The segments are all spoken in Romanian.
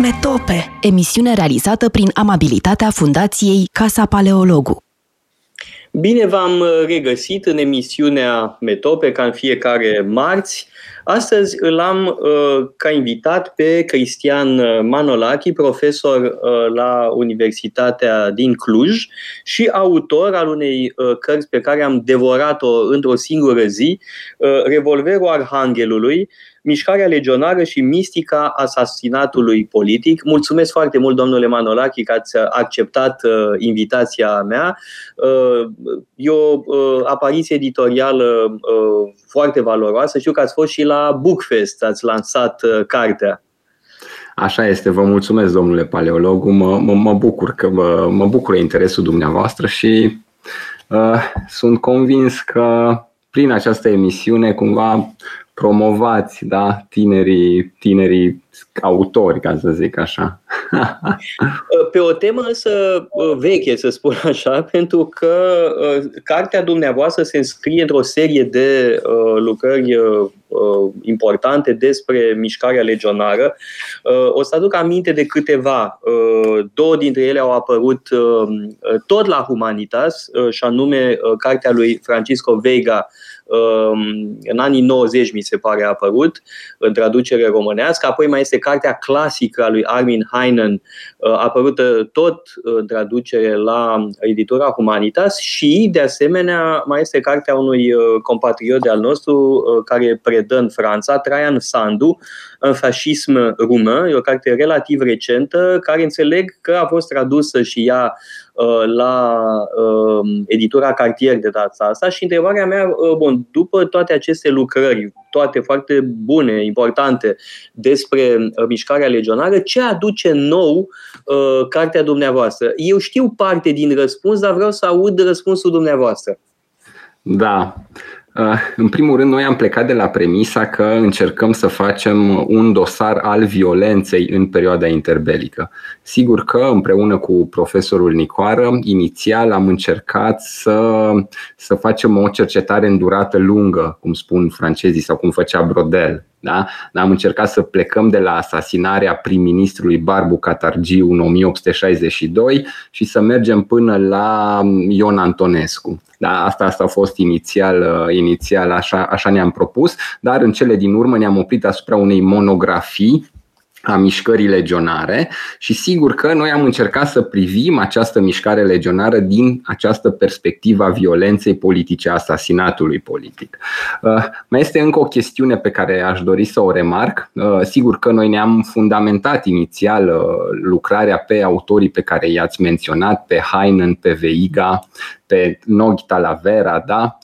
Metope, emisiune realizată prin amabilitatea Fundației Casa Paleologu. Bine v-am regăsit în emisiunea Metope, ca în fiecare marți. Astăzi îl am uh, ca invitat pe Cristian Manolachi, profesor uh, la Universitatea din Cluj și autor al unei uh, cărți pe care am devorat-o într-o singură zi, uh, Revolverul Arhanghelului, mișcarea legionară și mistica asasinatului politic. Mulțumesc foarte mult, domnule Manolachi, că ați acceptat uh, invitația mea. Uh, e o uh, apariție editorială uh, foarte valoroasă. Știu că ați fost și la Bookfest, ați lansat uh, cartea. Așa este, vă mulțumesc, domnule paleologu, mă, mă, mă bucur că mă, mă bucură interesul dumneavoastră și uh, sunt convins că prin această emisiune cumva promovați da, tinerii, tinerii autori, ca să zic așa. Pe o temă însă veche, să spun așa, pentru că cartea dumneavoastră se înscrie într-o serie de lucrări importante despre mișcarea legionară. O să aduc aminte de câteva. Două dintre ele au apărut tot la Humanitas, și anume cartea lui Francisco Veiga, în anii 90, mi se pare, a apărut în traducere românească. Apoi mai este cartea clasică a lui Armin Heinen, apărută tot în traducere la editura Humanitas și, de asemenea, mai este cartea unui compatriot de al nostru care predă în Franța, Traian Sandu, în fascism rumân. E o carte relativ recentă, care înțeleg că a fost tradusă și ea Uh, la uh, editura Cartier de data asta și întrebarea mea, uh, bun, după toate aceste lucrări, toate foarte bune, importante despre mișcarea legionară, ce aduce nou cartea dumneavoastră? Eu știu parte din răspuns, dar vreau să aud răspunsul dumneavoastră. Da. Uh, în primul rând, noi am plecat de la premisa că încercăm să facem un dosar al violenței în perioada interbelică. Sigur că împreună cu profesorul Nicoară, inițial am încercat să, să facem o cercetare în durată lungă, cum spun francezii sau cum făcea Brodel, da? Am încercat să plecăm de la asasinarea prim-ministrului Barbu Catargiu în 1862 și să mergem până la Ion Antonescu. Da, asta, asta a fost inițial, inițial așa, așa ne-am propus, dar în cele din urmă ne-am oprit asupra unei monografii a mișcării legionare și sigur că noi am încercat să privim această mișcare legionară din această perspectivă a violenței politice, a asasinatului politic. Uh, mai este încă o chestiune pe care aș dori să o remarc. Uh, sigur că noi ne-am fundamentat inițial uh, lucrarea pe autorii pe care i-ați menționat, pe Heinen, pe Veiga, pe Noghi Talavera, da?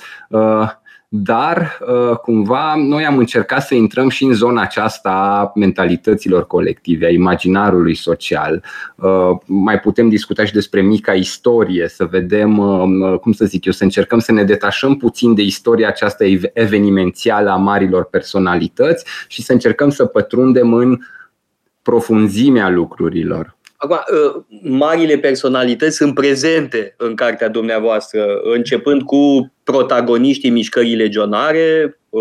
Dar uh, cumva noi am încercat să intrăm și în zona aceasta a mentalităților colective, a imaginarului social. Uh, mai putem discuta și despre mica istorie, să vedem, uh, cum să zic eu, să încercăm să ne detașăm puțin de istoria aceasta evenimențială a marilor personalități și să încercăm să pătrundem în profunzimea lucrurilor. Acum, ă, marile personalități sunt prezente în cartea dumneavoastră, începând cu protagoniștii mișcării legionare, ă,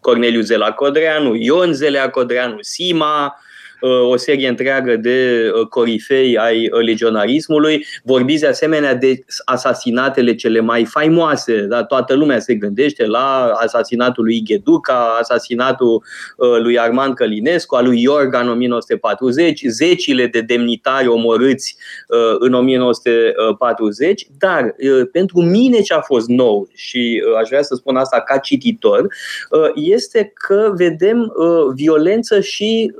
Corneliu Zela Codreanu, Ion Zelea Codreanu, Sima, o serie întreagă de uh, corifei ai uh, legionarismului. Vorbiți de asemenea de asasinatele cele mai faimoase. Da? Toată lumea se gândește la asasinatul lui Gheduca, asasinatul uh, lui Armand Călinescu, al lui Iorga în 1940, zecile de demnitari omorâți în 1940, dar pentru mine ce a fost nou și aș vrea să spun asta ca cititor, este că vedem violență și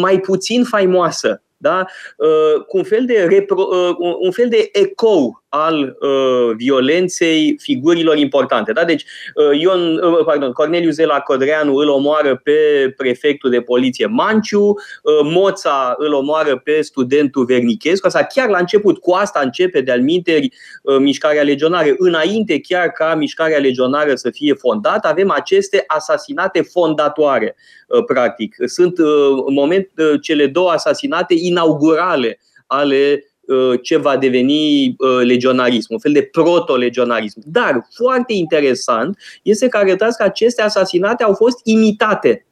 mai puțin faimoasă, da? Uh, cu un fel de, repro, uh, un fel de ecou al uh, violenței figurilor importante. Da? Deci, uh, Ion, uh, pardon, Corneliu Zela Codreanu îl omoară pe prefectul de poliție Manciu, uh, Moța îl omoară pe studentul Vernichescu. Asta chiar la început, cu asta începe de-al minteri uh, mișcarea legionară. Înainte chiar ca mișcarea legionară să fie fondată, avem aceste asasinate fondatoare, uh, practic. Sunt uh, în moment uh, cele două asasinate inaugurale ale Uh, ce va deveni uh, legionarism, un fel de proto-legionarism. Dar, foarte interesant, este că arătați că aceste asasinate au fost imitate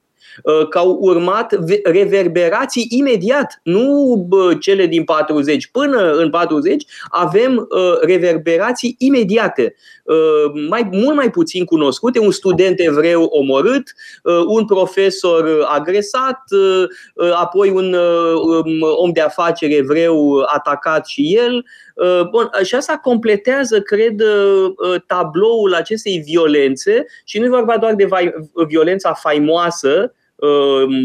că au urmat reverberații imediat, nu cele din 40. Până în 40 avem reverberații imediate, mai, mult mai puțin cunoscute, un student evreu omorât, un profesor agresat, apoi un um, om de afaceri evreu atacat și el, Uh, bun, și asta completează, cred, uh, uh, tabloul acestei violențe. Și nu e vorba doar de violența faimoasă,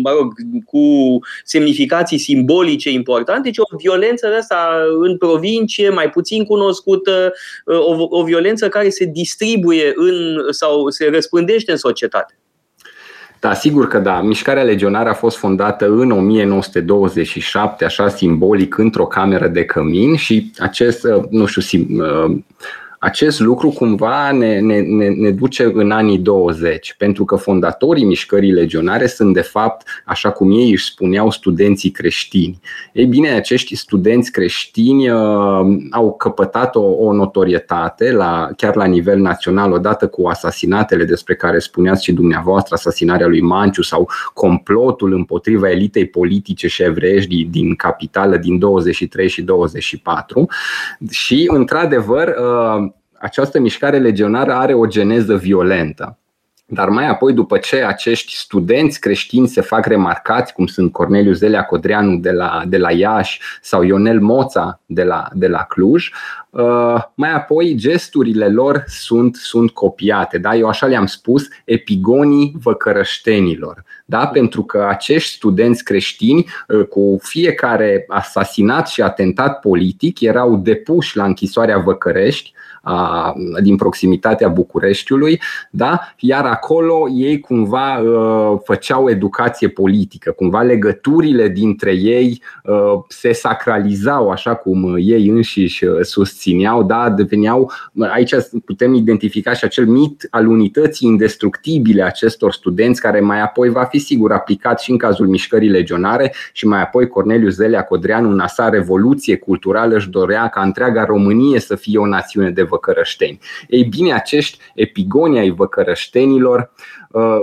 mă rog, cu semnificații simbolice importante, ci o violență de asta în provincie, mai puțin cunoscută, o, o violență care se distribuie în, sau se răspândește în societate. Da, sigur că da. Mișcarea legionară a fost fondată în 1927, așa simbolic, într-o cameră de cămin și acest, uh, nu știu, uh, acest lucru cumva ne, ne, ne, ne duce în anii 20, pentru că fondatorii mișcării legionare sunt de fapt, așa cum ei își spuneau, studenții creștini. Ei bine, acești studenți creștini uh, au căpătat o, o notorietate la, chiar la nivel național, odată cu asasinatele despre care spuneați și dumneavoastră, asasinarea lui Manciu sau complotul împotriva elitei politice și evreiești din, din capitală din 23 și 24. Și, într-adevăr, uh, această mișcare legionară are o geneză violentă. Dar mai apoi, după ce acești studenți creștini se fac remarcați, cum sunt Corneliu Zelea Codreanu de la, de la Iași sau Ionel Moța de la, de la Cluj, uh, mai apoi gesturile lor sunt, sunt copiate. Da? Eu așa le-am spus, epigonii văcărăștenilor. Da? Pentru că acești studenți creștini, uh, cu fiecare asasinat și atentat politic, erau depuși la închisoarea Văcărești, a, din proximitatea Bucureștiului, da? iar acolo ei cumva uh, făceau educație politică, cumva legăturile dintre ei uh, se sacralizau așa cum ei înșiși uh, susțineau, da? deveneau, aici putem identifica și acel mit al unității indestructibile acestor studenți care mai apoi va fi sigur aplicat și în cazul mișcării legionare și mai apoi Corneliu Zelea Codreanu în asa revoluție culturală își dorea ca întreaga Românie să fie o națiune de văcărășteni. Ei bine, acești epigoni ai văcărăștenilor uh,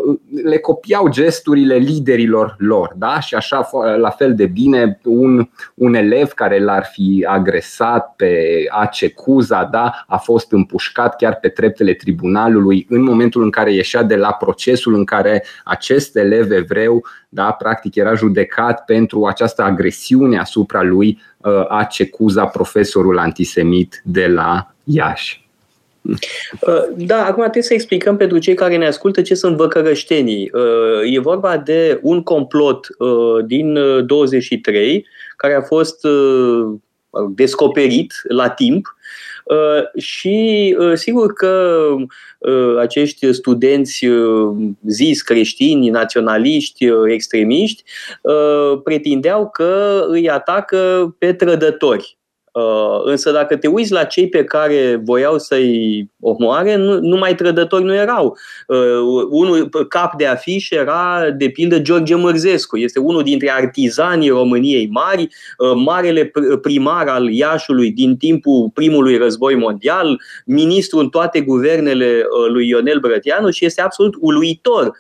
le copiau gesturile liderilor lor. Da? Și așa, la fel de bine, un, un elev care l-ar fi agresat pe Ace Cuza da? a fost împușcat chiar pe treptele tribunalului în momentul în care ieșea de la procesul în care acest elev evreu da, practic era judecat pentru această agresiune asupra lui uh, Ace Cuza, profesorul antisemit de la Iași. Uh, da, acum trebuie să explicăm pentru cei care ne ascultă ce sunt văcărăștenii. Uh, e vorba de un complot uh, din 23 care a fost descoperit la timp și sigur că acești studenți zis creștini, naționaliști, extremiști, pretindeau că îi atacă pe trădători Uh, însă dacă te uiți la cei pe care voiau să-i omoare, nu, numai trădători nu erau. Uh, unul cap de afiș era, de pildă, George Mărzescu. Este unul dintre artizanii României mari, uh, marele primar al Iașului din timpul primului război mondial, ministru în toate guvernele lui Ionel Brătianu și este absolut uluitor Uh,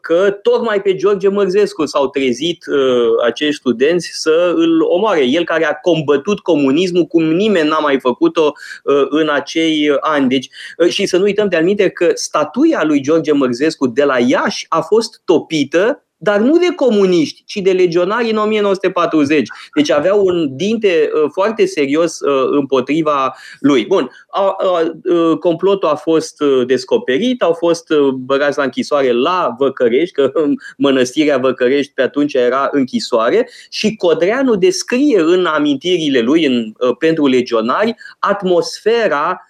că tocmai pe George Mărzescu s-au trezit uh, acești studenți să îl omoare. El care a combătut comunismul cum nimeni n-a mai făcut-o uh, în acei ani. Deci, și să nu uităm de aminte că statuia lui George Mărzescu de la Iași a fost topită dar nu de comuniști, ci de legionari în 1940. Deci aveau un dinte uh, foarte serios uh, împotriva lui. Bun, a, a, uh, complotul a fost descoperit, au fost băgați la închisoare la Văcărești, că mănăstirea Văcărești pe atunci era închisoare și Codreanu descrie în amintirile lui în, pentru legionari atmosfera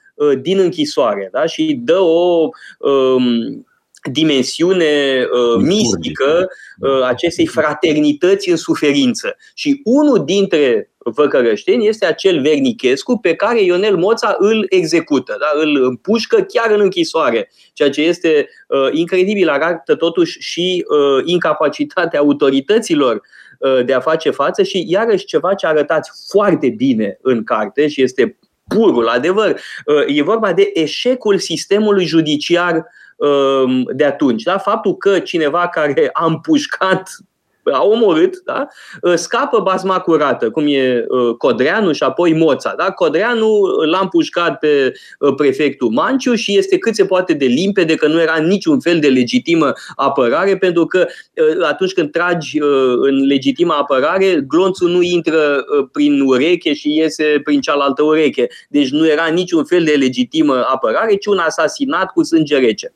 din închisoare da? și dă o um, dimensiune uh, mistică uh, acestei fraternități în suferință. Și unul dintre văcărășteni este acel Vernichescu pe care Ionel Moța îl execută, da? îl împușcă chiar în închisoare, ceea ce este uh, incredibil, arată totuși și uh, incapacitatea autorităților uh, de a face față și iarăși ceva ce arătați foarte bine în carte și este purul adevăr. E vorba de eșecul sistemului judiciar de atunci. Da? Faptul că cineva care a împușcat a omorât, da? Ă, scapă basma curată, cum e ă, Codreanu și apoi Moța. Da? Codreanu l-a împușcat pe ă, prefectul Manciu și este cât se poate de limpede că nu era niciun fel de legitimă apărare, pentru că atunci când tragi în legitimă apărare, glonțul nu intră prin ureche și iese prin cealaltă ureche. Deci nu era niciun fel de legitimă apărare, ci un asasinat cu sânge rece.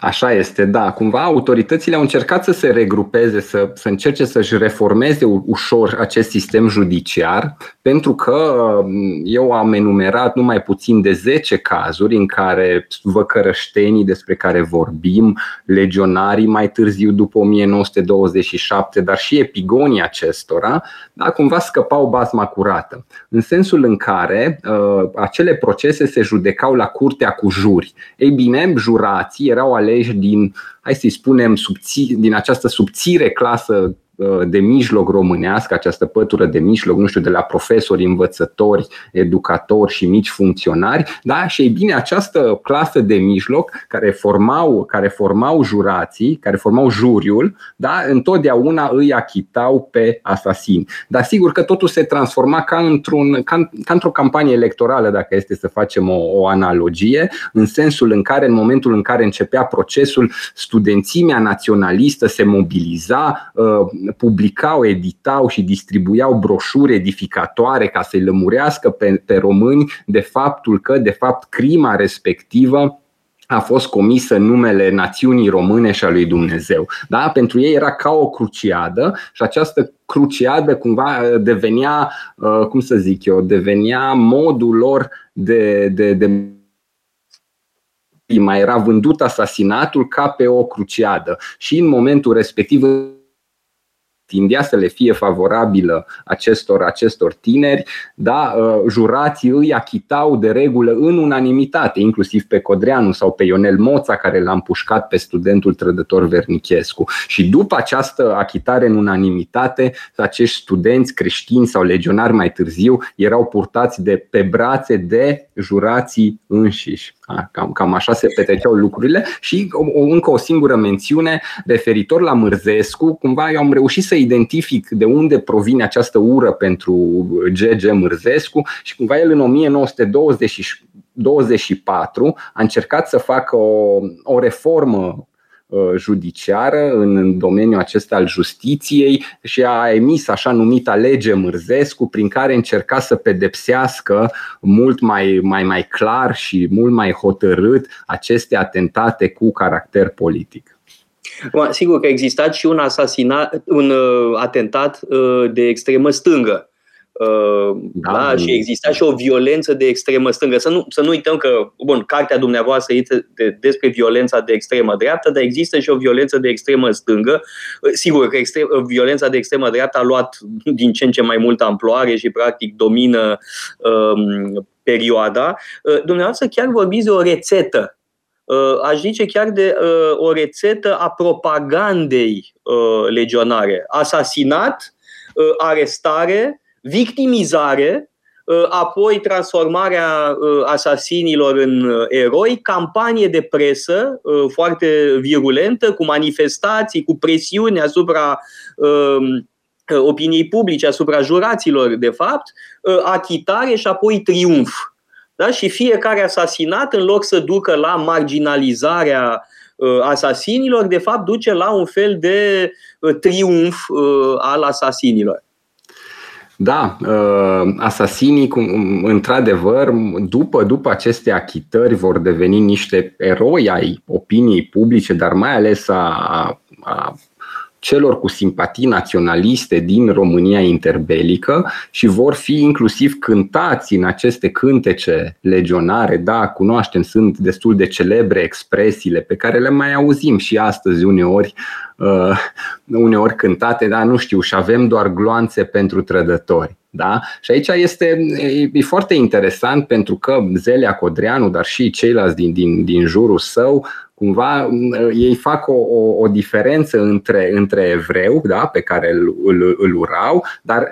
Așa este, da. Cumva autoritățile au încercat să se regrupeze, să, să încerce să-și reformeze ușor acest sistem judiciar, pentru că mm, eu am enumerat numai puțin de 10 cazuri în care văcărăștenii despre care vorbim, legionarii mai târziu după 1927, dar și epigonii acestora, da, cumva scăpau basma curată. În sensul în care uh, acele procese se judecau la curtea cu juri. Ei bine, jurații erau aleși din, hai să-i spunem, subți, din această subțire clasă Uh, de mijloc românească, această pătură de mijloc, nu știu, de la profesori, învățători, educatori și mici funcționari, da? Și ei bine, această clasă de mijloc care formau, care formau jurații, care formau juriul, da? întotdeauna îi achitau pe asasini. Dar sigur că totul se transforma ca, într-un, ca, ca într-o campanie electorală, dacă este să facem o, o analogie, în sensul în care, în momentul în care începea procesul, studențimea naționalistă se mobiliza, uh, publicau, editau și distribuiau broșuri edificatoare ca să-i lămurească pe, pe români de faptul că, de fapt, crima respectivă a fost comisă în numele națiunii române și a lui Dumnezeu. Da? Pentru ei era ca o cruciadă și această cruciadă cumva uh, devenea, uh, cum să zic eu, devenea modul lor de, de, de mai era vândut asasinatul ca pe o cruciadă și în momentul respectiv tindea să le fie favorabilă acestor, acestor tineri, da, uh, jurații îi achitau de regulă în unanimitate, inclusiv pe Codreanu sau pe Ionel Moța, care l-a împușcat pe studentul trădător Vernichescu. Și după această achitare în unanimitate, acești studenți creștini sau legionari mai târziu erau purtați de pe brațe de jurații înșiși. Cam, cam așa se petreceau lucrurile și o, încă o singură mențiune referitor la Mârzescu. Cumva eu am reușit să identific de unde provine această ură pentru GG Mârzescu și cumva el în 1924 a încercat să facă o, o reformă Uh, judiciară în domeniul acesta al justiției și a emis așa numita lege Mârzescu prin care încerca să pedepsească mult mai, mai, mai clar și mult mai hotărât aceste atentate cu caracter politic. Sigur că a existat și un, asasinat, un uh, atentat uh, de extremă stângă Uh, da, da, și exista și o violență de extremă stângă. Să nu, să nu uităm că, bun, cartea dumneavoastră este de, despre violența de extremă dreaptă, dar există și o violență de extremă stângă. Uh, sigur că extrem, uh, violența de extremă dreaptă a luat din ce în ce mai multă amploare și practic domină um, perioada. Uh, dumneavoastră chiar vorbiți de o rețetă uh, aș zice chiar de uh, o rețetă a propagandei legionare. Asasinat, arestare, victimizare, uh, apoi transformarea uh, asasinilor în uh, eroi, campanie de presă foarte virulentă, cu manifestații, cu presiuni asupra um, opiniei publice, asupra juraților, de fapt, achitare și apoi triumf. Da? Și fiecare asasinat, în loc să ducă la marginalizarea asasinilor, de fapt duce la un fel de triumf al asasinilor. Da, uh, asasinii, într-adevăr, după, după aceste achitări vor deveni niște eroi ai opiniei publice, dar mai ales a, a, a celor cu simpatii naționaliste din România interbelică și vor fi inclusiv cântați în aceste cântece legionare. Da, cunoaștem, sunt destul de celebre expresiile pe care le mai auzim și astăzi uneori, uh, uneori cântate, dar nu știu, și avem doar gloanțe pentru trădători. Da? Și aici este e, e foarte interesant pentru că Zelia Codreanu, dar și ceilalți din, din, din jurul său, cumva ei fac o, o, o diferență între, între evreu, da, pe care îl, îl, îl urau, dar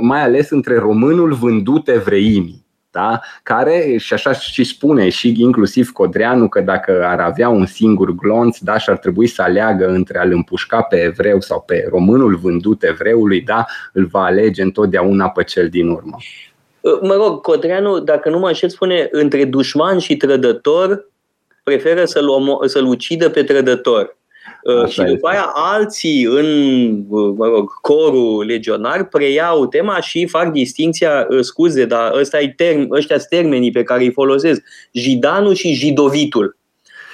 mai ales între românul vândut evreimii. Da? care, și așa și spune și inclusiv Codreanu, că dacă ar avea un singur glonț da, și ar trebui să aleagă între a-l împușca pe evreu sau pe românul vândut evreului, da, îl va alege întotdeauna pe cel din urmă. Mă rog, Codreanu, dacă nu mă înșel, spune între dușman și trădător, preferă să-l, omo- să-l ucidă pe trădător. Așa și după este. aia alții în mă rog, corul legionar preiau tema și fac distinția, scuze, dar ăsta e term, ăștia sunt termenii pe care îi folosesc, jidanul și jidovitul.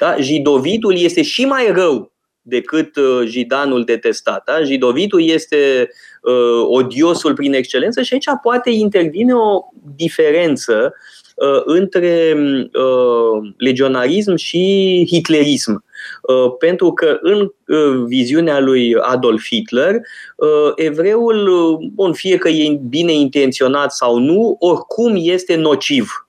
Da? Jidovitul este și mai rău decât uh, jidanul detestat. Da? Jidovitul este uh, odiosul prin excelență și aici poate intervine o diferență uh, între uh, legionarism și hitlerism. Uh, pentru că în uh, viziunea lui Adolf Hitler, uh, evreul, bun, fie că e bine intenționat sau nu, oricum este nociv. Uh,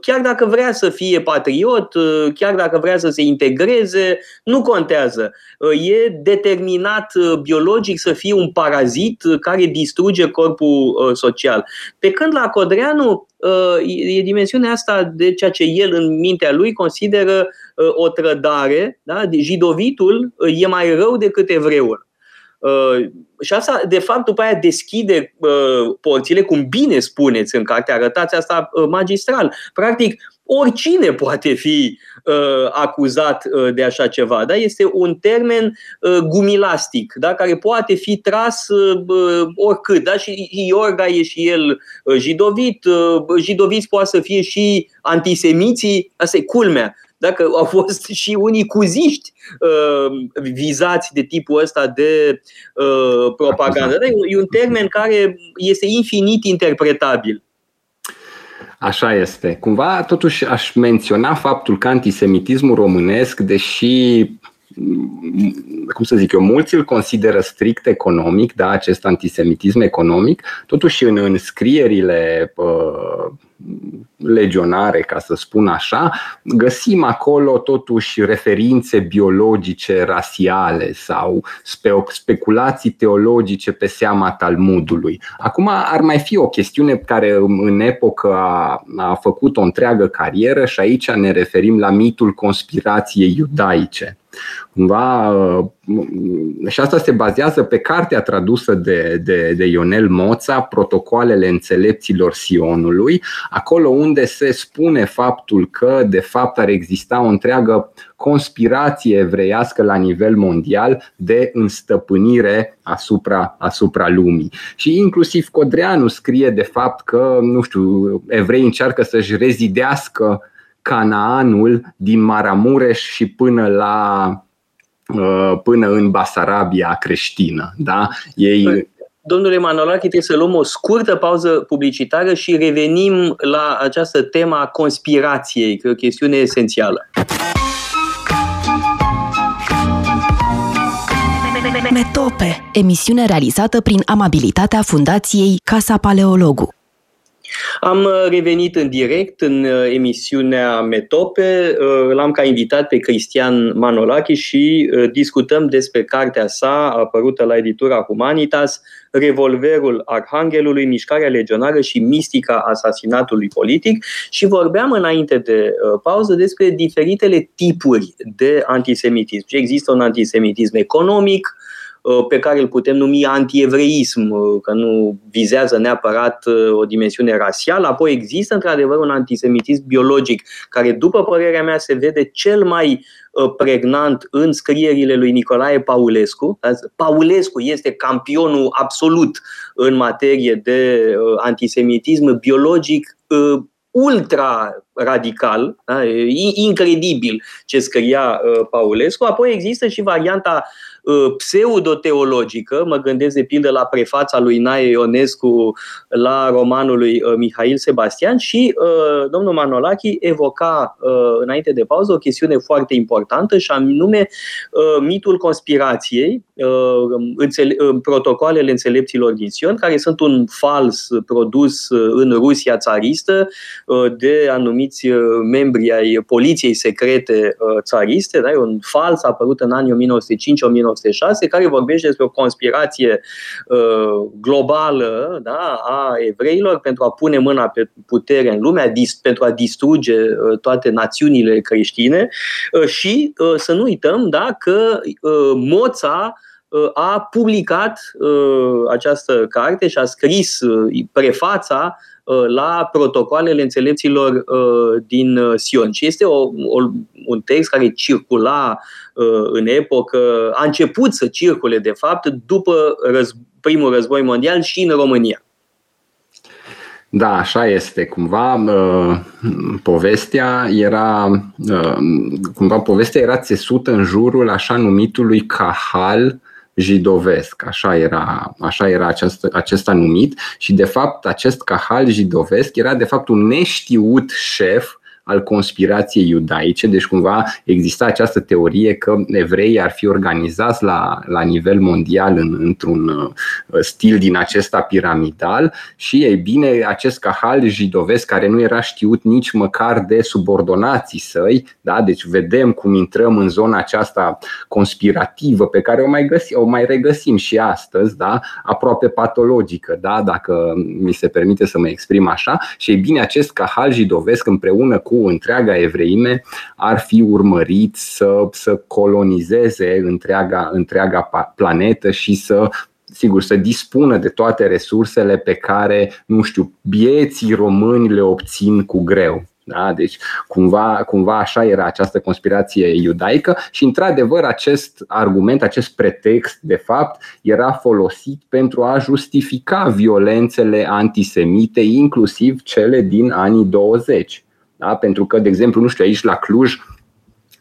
chiar dacă vrea să fie patriot, uh, chiar dacă vrea să se integreze, nu contează. Uh, e determinat biologic să fie un parazit care distruge corpul social. Pe când la Codreanu e dimensiunea asta de ceea ce el în mintea lui consideră o trădare, da? jidovitul e mai rău decât evreul. Uh, și asta, de fapt, după aia deschide uh, porțile, cum bine spuneți în carte, arătați asta uh, magistral. Practic, oricine poate fi uh, acuzat uh, de așa ceva. Da? Este un termen uh, gumilastic, da? care poate fi tras uh, oricât. Da? Și Iorga e și el uh, jidovit, uh, jidoviți poate să fie și antisemiții, asta e culmea dacă au fost și unii cuziști uh, vizați de tipul ăsta de uh, propagandă. Da, e un termen care este infinit interpretabil. Așa este. Cumva, totuși, aș menționa faptul că antisemitismul românesc, deși cum să zic eu, mulți îl consideră strict economic, da, acest antisemitism economic, totuși în, în scrierile uh, legionare, ca să spun așa, găsim acolo totuși referințe biologice, rasiale sau spe- speculații teologice pe seama Talmudului. Acum ar mai fi o chestiune care în epocă a, a făcut o întreagă carieră și aici ne referim la mitul conspirației iudaice. Cumva, uh, și asta se bazează pe cartea tradusă de, de, de Ionel Moța, Protocoalele înțelepților Sionului, acolo unde se spune faptul că, de fapt, ar exista o întreagă conspirație evreiască la nivel mondial de înstăpânire asupra, asupra lumii. Și inclusiv Codreanu scrie de fapt că, nu știu, evrei încearcă să-și rezidească Canaanul din Maramureș și până la uh, până în Basarabia creștină. Da? Ei păi, Domnule Manolache, trebuie să luăm o scurtă pauză publicitară și revenim la această tema a conspirației, că e o chestiune esențială. Metope, emisiune realizată prin amabilitatea Fundației Casa Paleologu. Am uh, revenit în direct în uh, emisiunea Metope. Uh, l-am ca invitat pe Cristian Manolachi și discutăm despre cartea sa apărută la editura Humanitas, Revolverul Arhanghelului, Mișcarea Legionară și Mistica Asasinatului Politic și vorbeam înainte de pauză despre diferitele tipuri de antisemitism. Există un antisemitism economic, Uh, pe care îl putem numi antievreism, uh, că nu vizează neapărat uh, o dimensiune rasială. Apoi există într-adevăr un antisemitism biologic, care, după părerea mea, se vede cel mai pregnant în scrierile lui Nicolae Paulescu. Paulescu este campionul absolut în materie de antisemitism biologic ultra radical, da? incredibil ce scria Paulescu. Apoi există și varianta Uh, pseudoteologică, mă gândesc de pildă la prefața lui Nae Ionescu la romanul lui uh, Mihail Sebastian și uh, domnul Manolachi evoca înainte de pauză o chestiune foarte importantă și anume mitul conspirației, protocoalele înțelepților din Sion, care sunt un fals produs în Rusia țaristă de anumiți membri ai poliției secrete țariste, da? un fals apărut în anii 1905 1906, care vorbește despre o conspirație uh, globală da, a evreilor pentru a pune mâna pe putere în lume, pentru a distruge uh, toate națiunile creștine. Uh, și uh, să nu uităm da, că uh, Moța uh, a publicat uh, această carte și a scris uh, prefața Uh, la protocoalele înțelepților uh, din uh, Sion. Și este o, o, un text care circula în epocă, a început să circule, de fapt, după răz, primul război mondial și în România. Da, așa este. Cumva povestea era cumva povestea era țesută în jurul așa numitului Cahal jidovesc, așa era, așa era acest, acesta numit și de fapt acest kahal jidovesc era de fapt un neștiut șef al conspirației iudaice, deci cumva exista această teorie că evreii ar fi organizați la, la nivel mondial în, într-un uh, stil din acesta piramidal și ei bine, acest cahal jidovesc care nu era știut nici măcar de subordonații săi, da? deci vedem cum intrăm în zona aceasta conspirativă pe care o mai, găsi, o mai regăsim și astăzi, da? aproape patologică, da? dacă mi se permite să mă exprim așa, și ei bine, acest cahal jidovesc împreună cu cu întreaga evreime ar fi urmărit să, să colonizeze întreaga, întreaga planetă și să sigur, să dispună de toate resursele pe care, nu știu, bieții români le obțin cu greu. Da? Deci, cumva, cumva așa era această conspirație iudaică și, într-adevăr, acest argument, acest pretext, de fapt, era folosit pentru a justifica violențele antisemite, inclusiv cele din anii 20. Da? Pentru că, de exemplu, nu știu, aici la Cluj,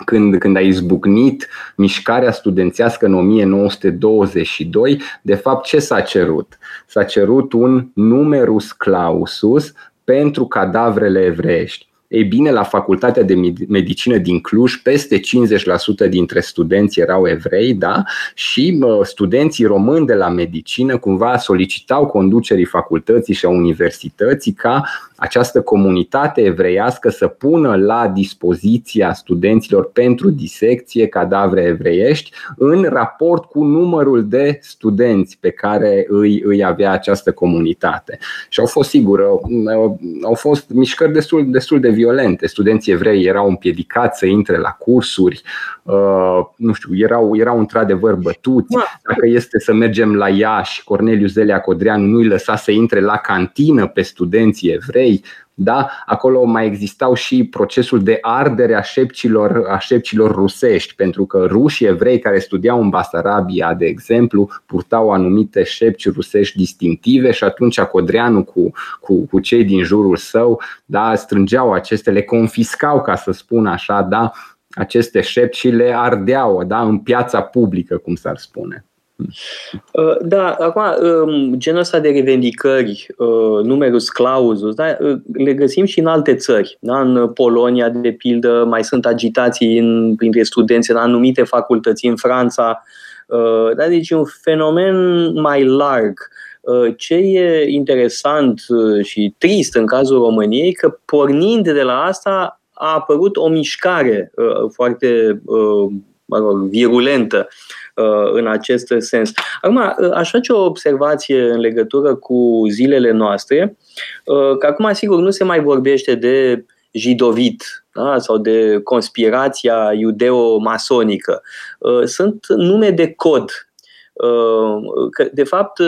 când, când a izbucnit mișcarea studențească în 1922, de fapt ce s-a cerut? S-a cerut un numerus clausus pentru cadavrele evreiești. Ei bine, la facultatea de medicină din Cluj, peste 50% dintre studenți erau evrei, da? Și studenții români de la medicină cumva solicitau conducerii facultății și a universității ca această comunitate evreiască să pună la dispoziția studenților pentru disecție cadavre evreiești în raport cu numărul de studenți pe care îi, îi avea această comunitate. Și au fost, sigur, au fost mișcări destul, destul de violente. Studenții evrei erau împiedicați să intre la cursuri, uh, nu știu, erau, erau într-adevăr bătuți. Da. Dacă este să mergem la Iași, Corneliu Zelea Codreanu nu îi lăsa să intre la cantină pe studenții evrei ei. Da? Acolo mai existau și procesul de ardere a șepcilor, a șepcilor rusești, pentru că rușii evrei care studiau în Basarabia, de exemplu, purtau anumite șepci rusești distinctive și atunci Codreanu cu, cu, cu cei din jurul său da, strângeau aceste, le confiscau, ca să spun așa, da, aceste șepci și le ardeau da, în piața publică, cum s-ar spune. Uh, da, acum, um, genul ăsta de revendicări, uh, numerus clausus, da, uh, le găsim și în alte țări. Da? În Polonia, de pildă, mai sunt agitații în, printre studenți în anumite facultăți în Franța. Da? Deci e un fenomen mai larg. Ce e interesant și trist în cazul României, că pornind de la asta a apărut o mișcare foarte mă rog, virulentă Uh, în acest sens. Acum, uh, aș face o observație în legătură cu zilele noastre, uh, că acum, sigur, nu se mai vorbește de jidovit da? sau de conspirația iudeo-masonică. Sunt nume de cod că, de fapt,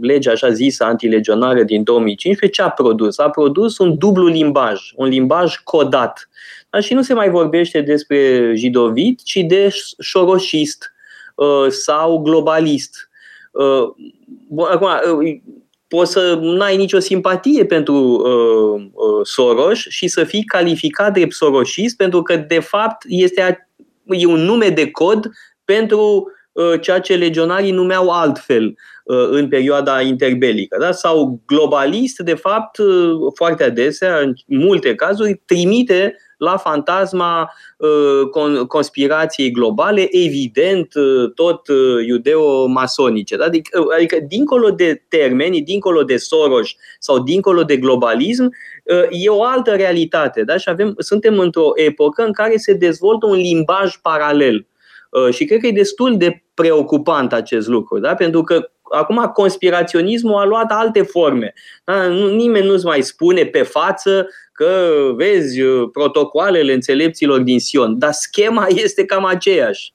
legea așa zisă antilegionară din 2015 ce a produs? A produs un dublu limbaj, un limbaj codat. Da? Și nu se mai vorbește despre jidovit, ci de șoroșist, Uh, sau globalist. Uh, acum, uh, poți să nu ai nicio simpatie pentru uh, uh, Soros și să fii calificat de soroșist pentru că, de fapt, este e un nume de cod pentru uh, ceea ce legionarii numeau altfel uh, în perioada interbelică. Da? Sau globalist, de fapt, uh, foarte adesea, în multe cazuri, trimite la fantasma uh, conspirației globale, evident uh, tot uh, iudeo-masonice. Da? Adică, adică, dincolo de termeni, dincolo de Soros sau dincolo de globalism, e o altă realitate. Da? Și avem, suntem într-o epocă în care se dezvoltă un limbaj paralel. Și cred că e destul de preocupant acest lucru, da? pentru că acum conspiraționismul a luat alte forme. Da? Nimeni nu-ți mai spune pe față că vezi protocoalele înțelepților din Sion, dar schema este cam aceeași.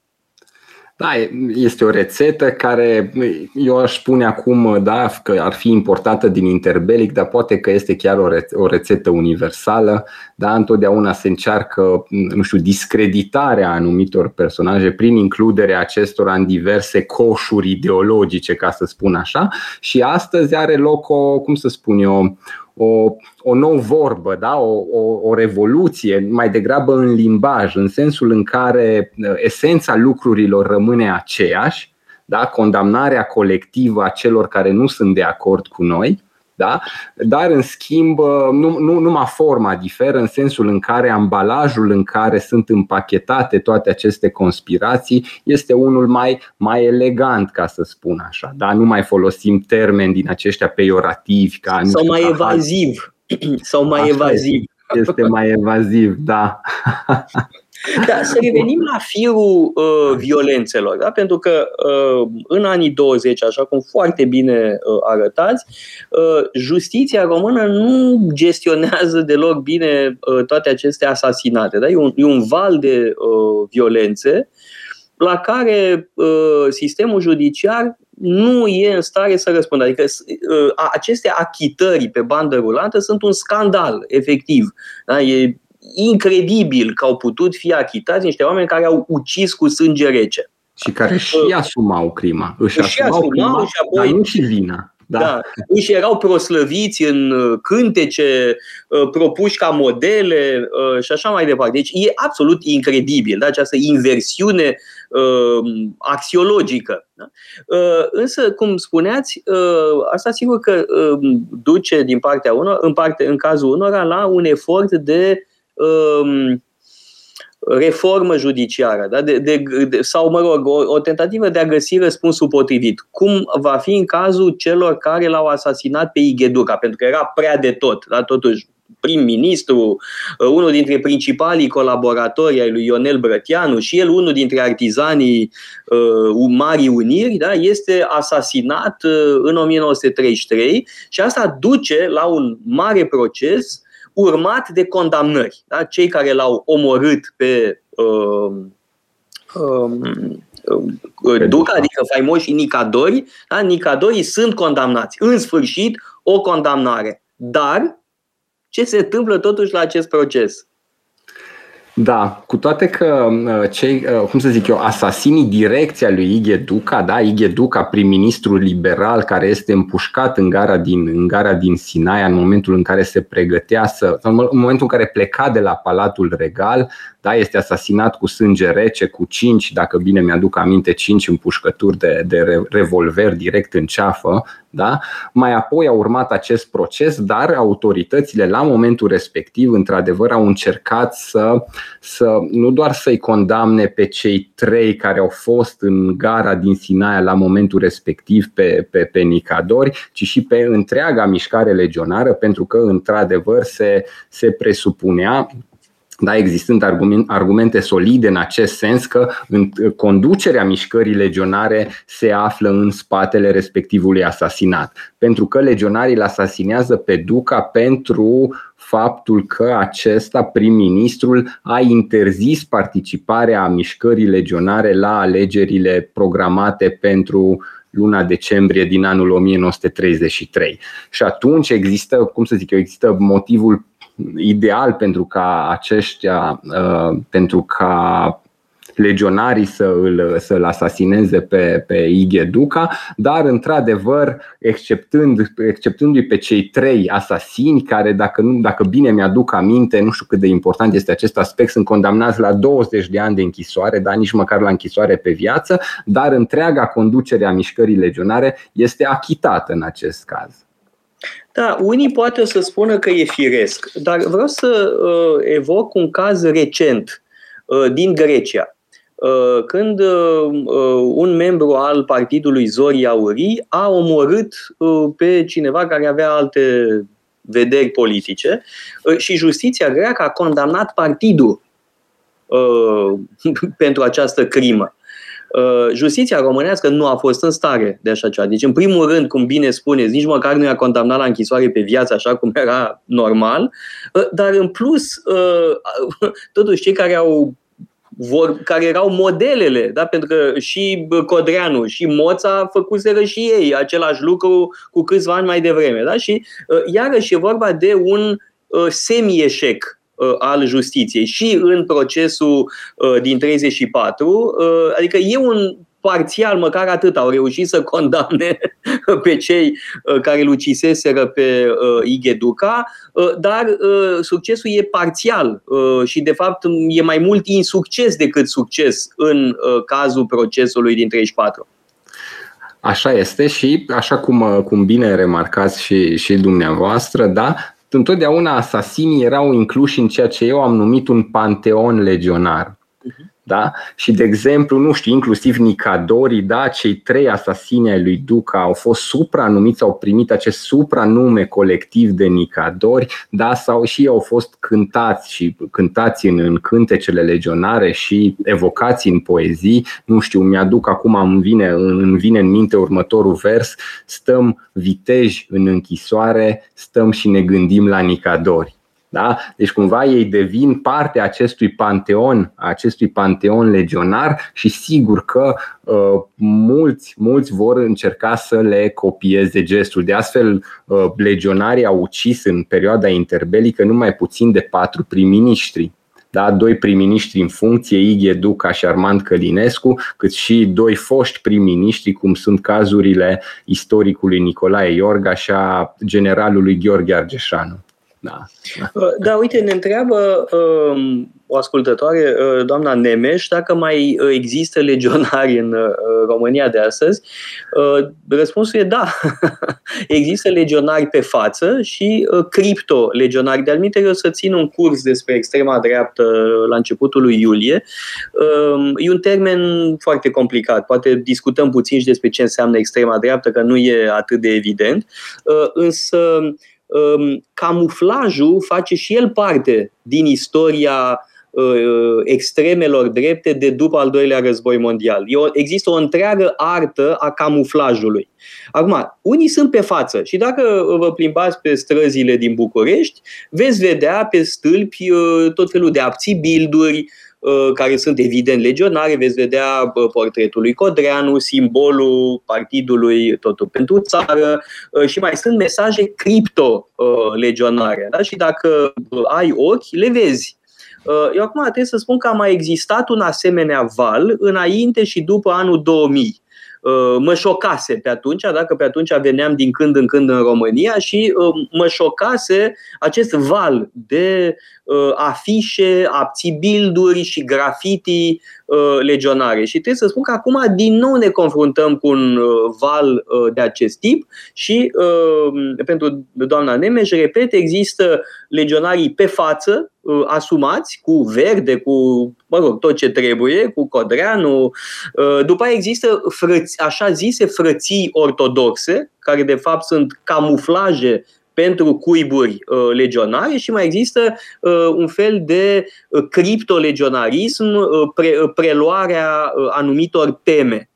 Da, este o rețetă care eu aș spune acum da, că ar fi importată din interbelic, dar poate că este chiar o, reț- o rețetă universală. Da, întotdeauna se încearcă, nu știu, discreditarea anumitor personaje prin includerea acestora în diverse coșuri ideologice, ca să spun așa. Și astăzi are loc o, cum să spun eu, o, o nouă vorbă, da? o, o, o revoluție, mai degrabă în limbaj, în sensul în care uh, esența lucrurilor rămâne aceeași, da? condamnarea colectivă a celor care nu sunt de acord cu noi, da? Dar, în schimb, nu, nu, numai forma diferă în sensul în care ambalajul în care sunt împachetate toate aceste conspirații este unul mai, mai elegant, ca să spun așa. Da? Nu mai folosim termeni din aceștia pejorativi. Ca, Sau mai evaziv. Sau mai așa evaziv. Este mai evaziv, da. Da, să revenim la firul uh, violențelor, da? pentru că uh, în anii 20, așa cum foarte bine uh, arătați, uh, justiția română nu gestionează deloc bine uh, toate aceste asasinate. Da? E, un, e un val de uh, violențe la care uh, sistemul judiciar nu e în stare să răspundă. Adică uh, aceste achitări pe bandă rulantă sunt un scandal, efectiv. Da? E incredibil că au putut fi achitați niște oameni care au ucis cu sânge rece. Și care și asumau crima. Își, își asumau, asumau crima, și apoi, dar nu și vina. Da. da. Își erau proslăviți în uh, cântece, uh, propuși ca modele uh, și așa mai departe. Deci e absolut incredibil da? această inversiune axiologică. Da? Însă, cum spuneați, asta sigur că duce din partea unor, în, parte, în cazul unora la un efort de um, reformă judiciară da? de, de, de, sau, mă rog, o, o tentativă de a găsi răspunsul potrivit. Cum va fi în cazul celor care l-au asasinat pe Igheduca, pentru că era prea de tot. Da? Totuși, prim-ministru, uh, unul dintre principalii colaboratori ai lui Ionel Brătianu și el unul dintre artizanii uh, Marii Uniri, da, este asasinat uh, în 1933 și asta duce la un mare proces urmat de condamnări. Da? Cei care l-au omorât pe uh, uh, Duca, adică faimoșii Nicadori, da? Nicadorii sunt condamnați. În sfârșit, o condamnare. Dar ce se întâmplă totuși la acest proces? Da, cu toate că uh, cei, uh, cum să zic eu, asasinii direcția lui Ighe Duca, da, Ighe Duca, prim-ministru liberal care este împușcat în gara din, în gara din Sinaia în momentul în care se pregătea să, în momentul în care pleca de la Palatul Regal, da, este asasinat cu sânge rece, cu cinci, dacă bine mi-aduc aminte, cinci împușcături de, de revolver direct în ceafă. Da? Mai apoi a urmat acest proces, dar autoritățile la momentul respectiv, într-adevăr, au încercat să, să nu doar să-i condamne pe cei trei care au fost în gara din Sinaia la momentul respectiv pe, pe, pe Nicadori, ci și pe întreaga mișcare legionară, pentru că, într-adevăr, se, se presupunea da, existând argumente solide în acest sens că în conducerea mișcării legionare se află în spatele respectivului asasinat. Pentru că legionarii îl asasinează pe Duca pentru faptul că acesta, prim-ministrul, a interzis participarea mișcării legionare la alegerile programate pentru luna decembrie din anul 1933. Și atunci există, cum să zic eu, există motivul ideal pentru ca aceștia, uh, pentru ca legionarii să îl, să-l asasineze pe, pe Ighe Duca, dar într-adevăr, exceptând, exceptându-i pe cei trei asasini, care dacă, nu, dacă bine mi-aduc aminte, nu știu cât de important este acest aspect, sunt condamnați la 20 de ani de închisoare, dar nici măcar la închisoare pe viață, dar întreaga conducere a mișcării legionare este achitată în acest caz. Da, unii poate o să spună că e firesc, dar vreau să uh, evoc un caz recent uh, din Grecia. Uh, când uh, uh un membru al partidului Zori Aurii a omorât uh, pe cineva care avea alte vederi politice uh, și justiția greacă a condamnat partidul uh, pentru această crimă. Justiția românească nu a fost în stare de așa ceva. Deci, în primul rând, cum bine spuneți, nici măcar nu i-a condamnat la închisoare pe viață, așa cum era normal, dar în plus, totuși cei care au vor, care erau modelele, da? pentru că și Codreanu și Moța făcuseră și ei același lucru cu câțiva ani mai devreme. Da? Și iarăși e vorba de un semi-eșec al justiției și în procesul din 34, adică e un parțial, măcar atât, au reușit să condamne pe cei uh, care îl uciseseră pe uh, Igheduca, uh, dar succesul e parțial și, de fapt, e mai mult insucces decât succes în cazul procesului din 34. Așa este și, așa cum, cum bine remarcați și, și dumneavoastră, da, întotdeauna asasinii erau incluși în ceea ce eu am numit un panteon legionar. Uh-huh. Da? Și, de exemplu, nu știu, inclusiv Nicadorii, da? cei trei asasini ai lui Duca au fost supranumiți, au primit acest supranume colectiv de Nicadori, da? sau și au fost cântați și cântați în, în cântecele legionare și evocați în poezii. Nu știu, mi-aduc acum, îmi vine, îmi vine în minte următorul vers, stăm viteji în închisoare, stăm și ne gândim la Nicadori. Da? Deci cumva ei devin parte a acestui panteon, a acestui panteon legionar și sigur că uh, mulți, mulți vor încerca să le copieze gestul. De astfel, uh, legionarii au ucis în perioada interbelică numai puțin de patru prim-ministri da, doi prim-ministri în funcție, Ighe Duca și Armand Călinescu, cât și doi foști prim-ministri, cum sunt cazurile istoricului Nicolae Iorga și a generalului Gheorghe Argeșanu. Da. Uh, da, uite, ne întreabă uh, o ascultătoare, uh, doamna Nemeș, dacă mai uh, există legionari în uh, România de astăzi. Uh, răspunsul e da. există legionari pe față și uh, cripto-legionari. De-al eu să țin un curs despre extrema dreaptă la începutul lui iulie. Uh, e un termen foarte complicat. Poate discutăm puțin și despre ce înseamnă extrema dreaptă, că nu e atât de evident. Uh, însă Um, camuflajul face și el parte din istoria uh, extremelor drepte de după al doilea război mondial. Există o întreagă artă a camuflajului. Acum, unii sunt pe față și dacă vă plimbați pe străzile din București, veți vedea pe stâlpi uh, tot felul de abții bilduri, Uh, care sunt evident legionare, veți vedea uh, portretul lui Codreanu, simbolul partidului Totul pentru țară uh, și mai sunt mesaje cripto-legionare. Da? Și dacă ai ochi, le vezi. Eu acum trebuie să spun că a mai existat un asemenea val înainte și după anul 2000 mă șocase pe atunci, dacă pe atunci veneam din când în când în România și mă șocase acest val de uh, afișe, abțibilduri și grafiti uh, legionare. Și trebuie să spun că acum din nou ne confruntăm cu un uh, val uh, de acest tip și uh, pentru doamna Nemes, repet, există legionarii pe față, uh, asumați, cu verde, cu mă rog, tot ce trebuie, cu Codreanu. Uh, după aia există frăți, așa zise frății ortodoxe, care de fapt sunt camuflaje pentru cuiburi uh, legionare și mai există uh, un fel de uh, criptolegionarism, pre, preluarea anumitor teme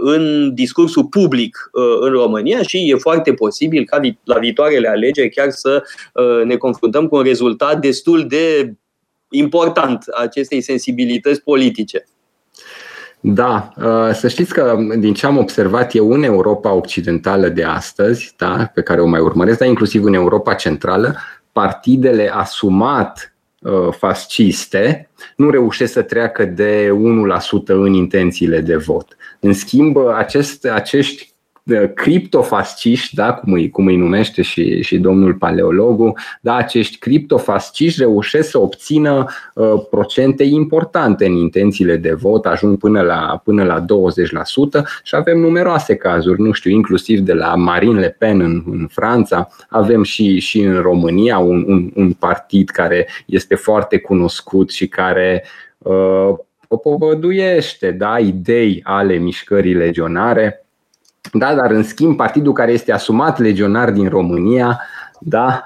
în discursul public în România și e foarte posibil ca la viitoarele alegeri chiar să ne confruntăm cu un rezultat destul de important acestei sensibilități politice. Da, uh, să știți că din ce am observat eu în Europa Occidentală de astăzi, da, pe care o mai urmăresc, dar inclusiv în Europa Centrală, partidele asumat uh, fasciste nu reușesc să treacă de 1% în intențiile de vot. În schimb, acest, acești criptofasciști, da, cum, îi, cum îi numește și, și domnul paleologu, da, acești criptofasciști reușesc să obțină uh, procente importante în intențiile de vot, ajung până la, până la 20% și avem numeroase cazuri, nu știu, inclusiv de la Marine Le Pen în, în Franța, avem și, și în România un, un, un partid care este foarte cunoscut și care uh, propovăduiește da, idei ale mișcării legionare da, dar în schimb, partidul care este asumat legionar din România, da.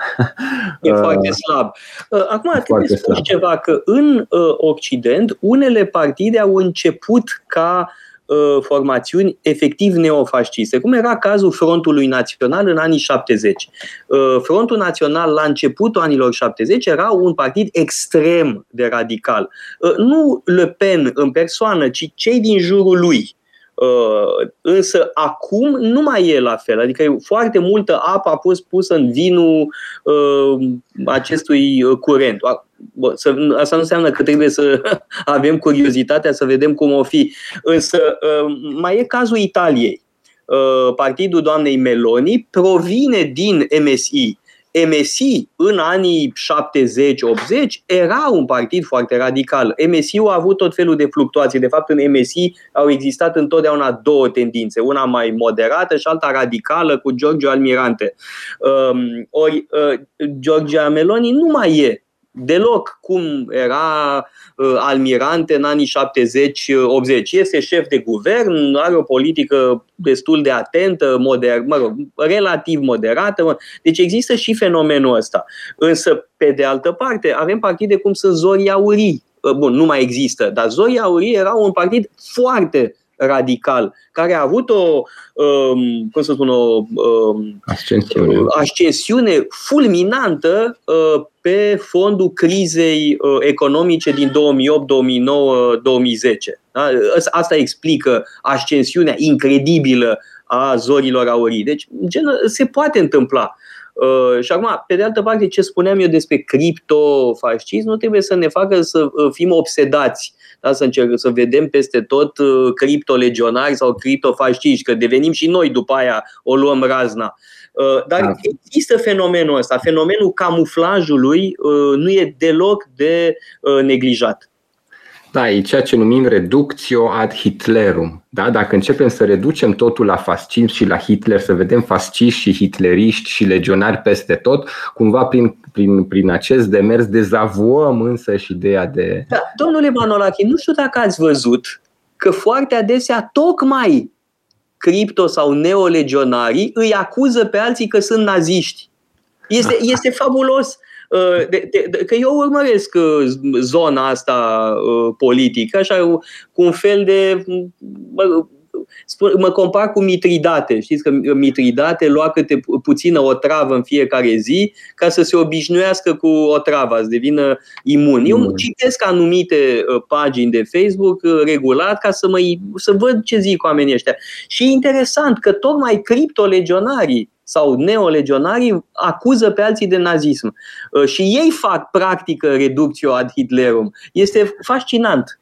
E foarte uh, slab. Uh, acum trebuie să spun ceva, că în uh, Occident unele partide au început ca uh, formațiuni efectiv neofasciste, cum era cazul Frontului Național în anii 70. Uh, Frontul Național la începutul anilor 70 era un partid extrem de radical. Uh, nu Le Pen în persoană, ci cei din jurul lui. Uh, însă acum nu mai e la fel, adică foarte multă apă a fost pusă în vinul uh, acestui curent. Bă, să, asta nu înseamnă că trebuie să avem curiozitatea să vedem cum o fi. Însă uh, mai e cazul Italiei. Uh, partidul doamnei Meloni provine din MSI, MSI în anii 70-80 era un partid foarte radical. MSI-ul a avut tot felul de fluctuații. De fapt, în MSI au existat întotdeauna două tendințe, una mai moderată și alta radicală cu Giorgio Almirante. Um, ori uh, Giorgia Meloni nu mai e deloc cum era uh, almirante în anii 70-80. Este șef de guvern, are o politică destul de atentă, moder, mă rog, relativ moderată. Deci există și fenomenul ăsta. Însă, pe de altă parte, avem partide cum sunt Zorii Aurii. Uh, bun, nu mai există, dar Zorii Aurii era un partid foarte radical, care a avut o, um, cum să spun, o um, ascensiune. ascensiune fulminantă uh, pe fondul crizei uh, economice din 2008, 2009, 2010. Da? Asta explică ascensiunea incredibilă a zorilor aurii. Deci, gen, se poate întâmpla. Uh, și acum, pe de altă parte, ce spuneam eu despre criptofascism nu trebuie să ne facă să uh, fim obsedați, da? să, încerc, să vedem peste tot uh, criptolegionari sau criptofasciști, că devenim și noi după aia o luăm razna. Uh, dar da. există fenomenul ăsta, fenomenul camuflajului uh, nu e deloc de uh, neglijat. Da, e ceea ce numim reductio ad Hitlerum. Da? Dacă începem să reducem totul la fascism și la Hitler, să vedem fasciști și hitleriști și legionari peste tot, cumva prin, prin, prin acest demers dezavuăm însă și ideea de... Da, domnule Manolachi, nu știu dacă ați văzut că foarte adesea tocmai cripto sau neolegionarii îi acuză pe alții că sunt naziști. Este, este fabulos. Uh, de, de, de, că eu urmăresc uh, zona asta uh, politică, așa, cu un fel de mă compar cu Mitridate. Știți că Mitridate lua câte puțină o travă în fiecare zi ca să se obișnuiască cu o travă, să devină imun. Eu mm. citesc anumite uh, pagini de Facebook uh, regulat ca să, mă, să văd ce zic oamenii ăștia. Și e interesant că tocmai criptolegionarii sau neolegionarii acuză pe alții de nazism. Uh, și ei fac practică reductio ad Hitlerum. Este fascinant.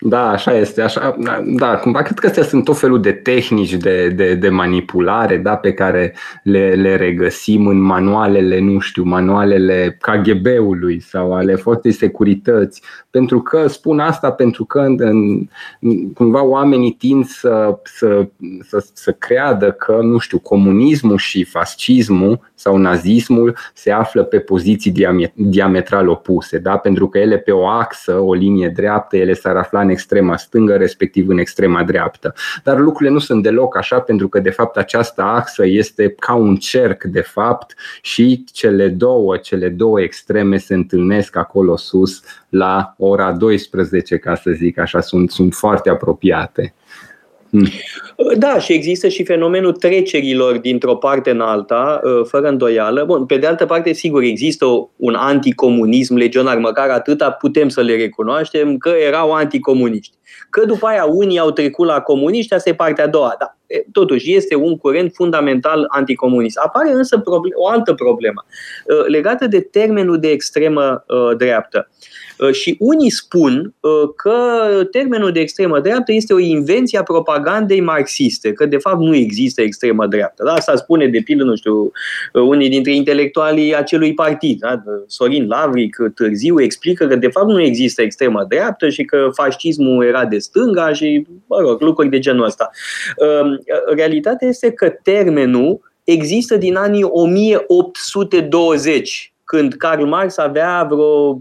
Da, așa este. Așa, da, cumva cred că astea sunt tot felul de tehnici de, de, de manipulare da, pe care le, le regăsim în manualele, nu știu, manualele KGB-ului sau ale forței securități. Pentru că spun asta pentru că în, în, cumva oamenii tind să, să, să, să creadă că, nu știu, comunismul și fascismul sau nazismul se află pe poziții diametral opuse, da? pentru că ele pe o axă, o linie dreaptă, ele s-ar afla în extrema stângă, respectiv în extrema dreaptă. Dar lucrurile nu sunt deloc așa, pentru că de fapt această axă este ca un cerc de fapt și cele două, cele două extreme se întâlnesc acolo sus la ora 12, ca să zic așa, sunt, sunt foarte apropiate. Hmm. Da, și există și fenomenul trecerilor dintr-o parte în alta, uh, fără îndoială. Bun, pe de altă parte, sigur, există un anticomunism legionar, măcar atâta putem să le recunoaștem că erau anticomuniști. Că după aia unii au trecut la comuniști, asta e partea a doua. Da, totuși este un curent fundamental anticomunist. Apare însă o altă problemă uh, legată de termenul de extremă uh, dreaptă. Uh, și unii spun uh, că termenul de extremă dreaptă este o invenție a propagandei marxiste, că de fapt nu există extremă dreaptă. Da? Asta spune de pildă, nu știu, uh, unii dintre intelectualii acelui partid. Da? Sorin Lavric târziu explică că de fapt nu există extremă dreaptă și că fascismul era de stânga și, mă rog, lucruri de genul ăsta. Realitatea este că termenul există din anii 1820 când Karl Marx avea vreo 5-6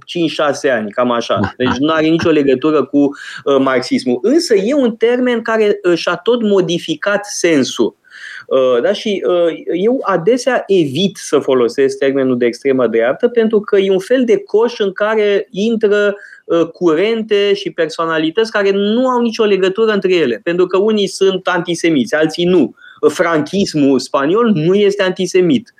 ani, cam așa. Deci nu are nicio legătură cu uh, marxismul. Însă e un termen care și-a tot modificat sensul. Da? Și eu adesea evit să folosesc termenul de extremă dreaptă pentru că e un fel de coș în care intră curente și personalități care nu au nicio legătură între ele. Pentru că unii sunt antisemiți, alții nu. Franchismul spaniol nu este antisemit,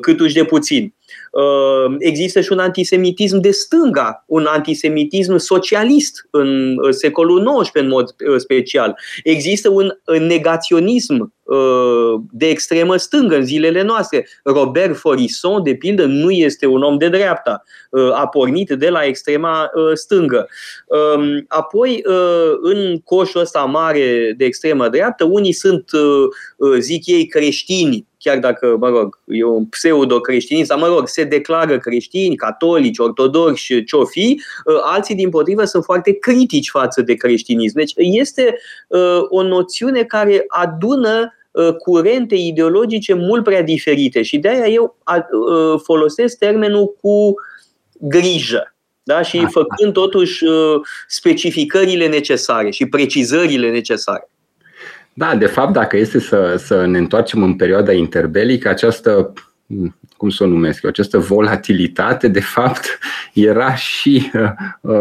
câtuși de puțin. Uh, există și un antisemitism de stânga, un antisemitism socialist în secolul XIX în mod uh, special. Există un negaționism uh, de extremă stângă în zilele noastre. Robert Forisson, de pildă, nu este un om de dreapta. A pornit de la extrema stângă. Um, apoi, în coșul ăsta mare de extremă dreaptă, unii sunt, zic ei, creștini, chiar dacă, mă rog, e un pseudo-creștinism, dar, mă rog, se declară creștini, catolici, ortodoxi, ce-o fi, ă, alții, din potrivă, sunt foarte critici față de creștinism. Deci este ă, o noțiune care adună ă, curente ideologice mult prea diferite și de aia eu folosesc termenul cu grijă. Da? Și făcând totuși specificările necesare și precizările necesare. Da, de fapt, dacă este să, să ne întoarcem în perioada interbelică, această, cum să o numesc eu, această volatilitate, de fapt, era și uh,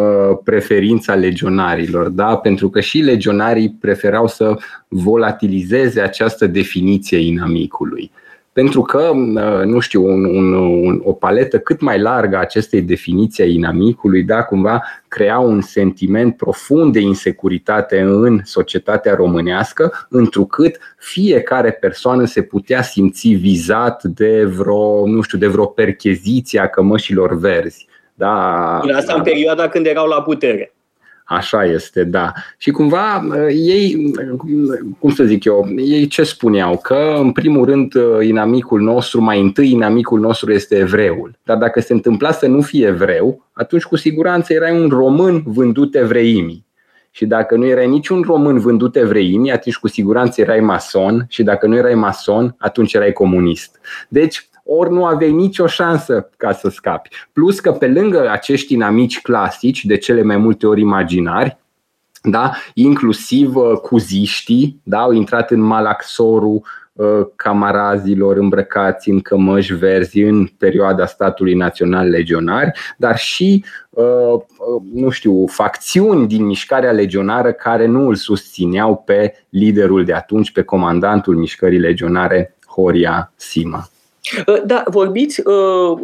preferința legionarilor, da? pentru că și legionarii preferau să volatilizeze această definiție inamicului. Uh, pentru că, uh, nu știu, un, un, un, o paletă cât mai largă a acestei definiții a inamicului, da, cumva crea un sentiment profund de insecuritate în societatea românească, întrucât fiecare persoană se putea simți vizat de vreo, nu știu, de vreo percheziție a cămășilor verzi. Da, asta în perioada când erau la putere. Așa este, da. Și cumva uh, ei, cum să zic eu, ei ce spuneau? Că în primul rând uh, inamicul nostru, mai întâi inamicul nostru este evreul. Dar dacă se întâmpla să nu fie evreu, atunci cu siguranță erai un român vândut evreimii. Și dacă nu erai niciun român vândut evreimii, atunci cu siguranță erai mason și dacă nu erai mason, atunci erai comunist. Deci ori nu aveai nicio șansă ca să scapi. Plus că pe lângă acești inamici clasici, de cele mai multe ori imaginari, da? inclusiv uh, cuziștii da? au intrat în malaxorul uh, camarazilor îmbrăcați în cămăși verzi în perioada statului național legionari, dar și, uh, nu știu, facțiuni din mișcarea legionară care nu îl susțineau pe liderul de atunci, pe comandantul mișcării legionare Horia Sima. Uh, da, vorbiți uh,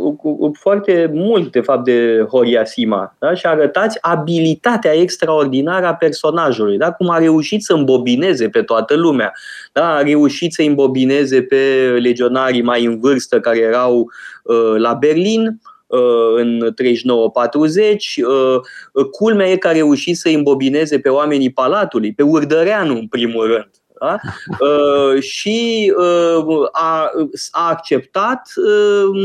foarte mult, de fapt, de Horia Sima da? și arătați abilitatea extraordinară a personajului, da? cum a reușit să îmbobineze pe toată lumea. Da? A reușit să îmbobineze pe legionarii mai în vârstă care erau uh, la Berlin, uh, în 39-40. Uh, culmea e că a reușit să îmbobineze pe oamenii Palatului, pe Urdăreanu în primul rând. Da? Uh, și uh, a, a acceptat uh,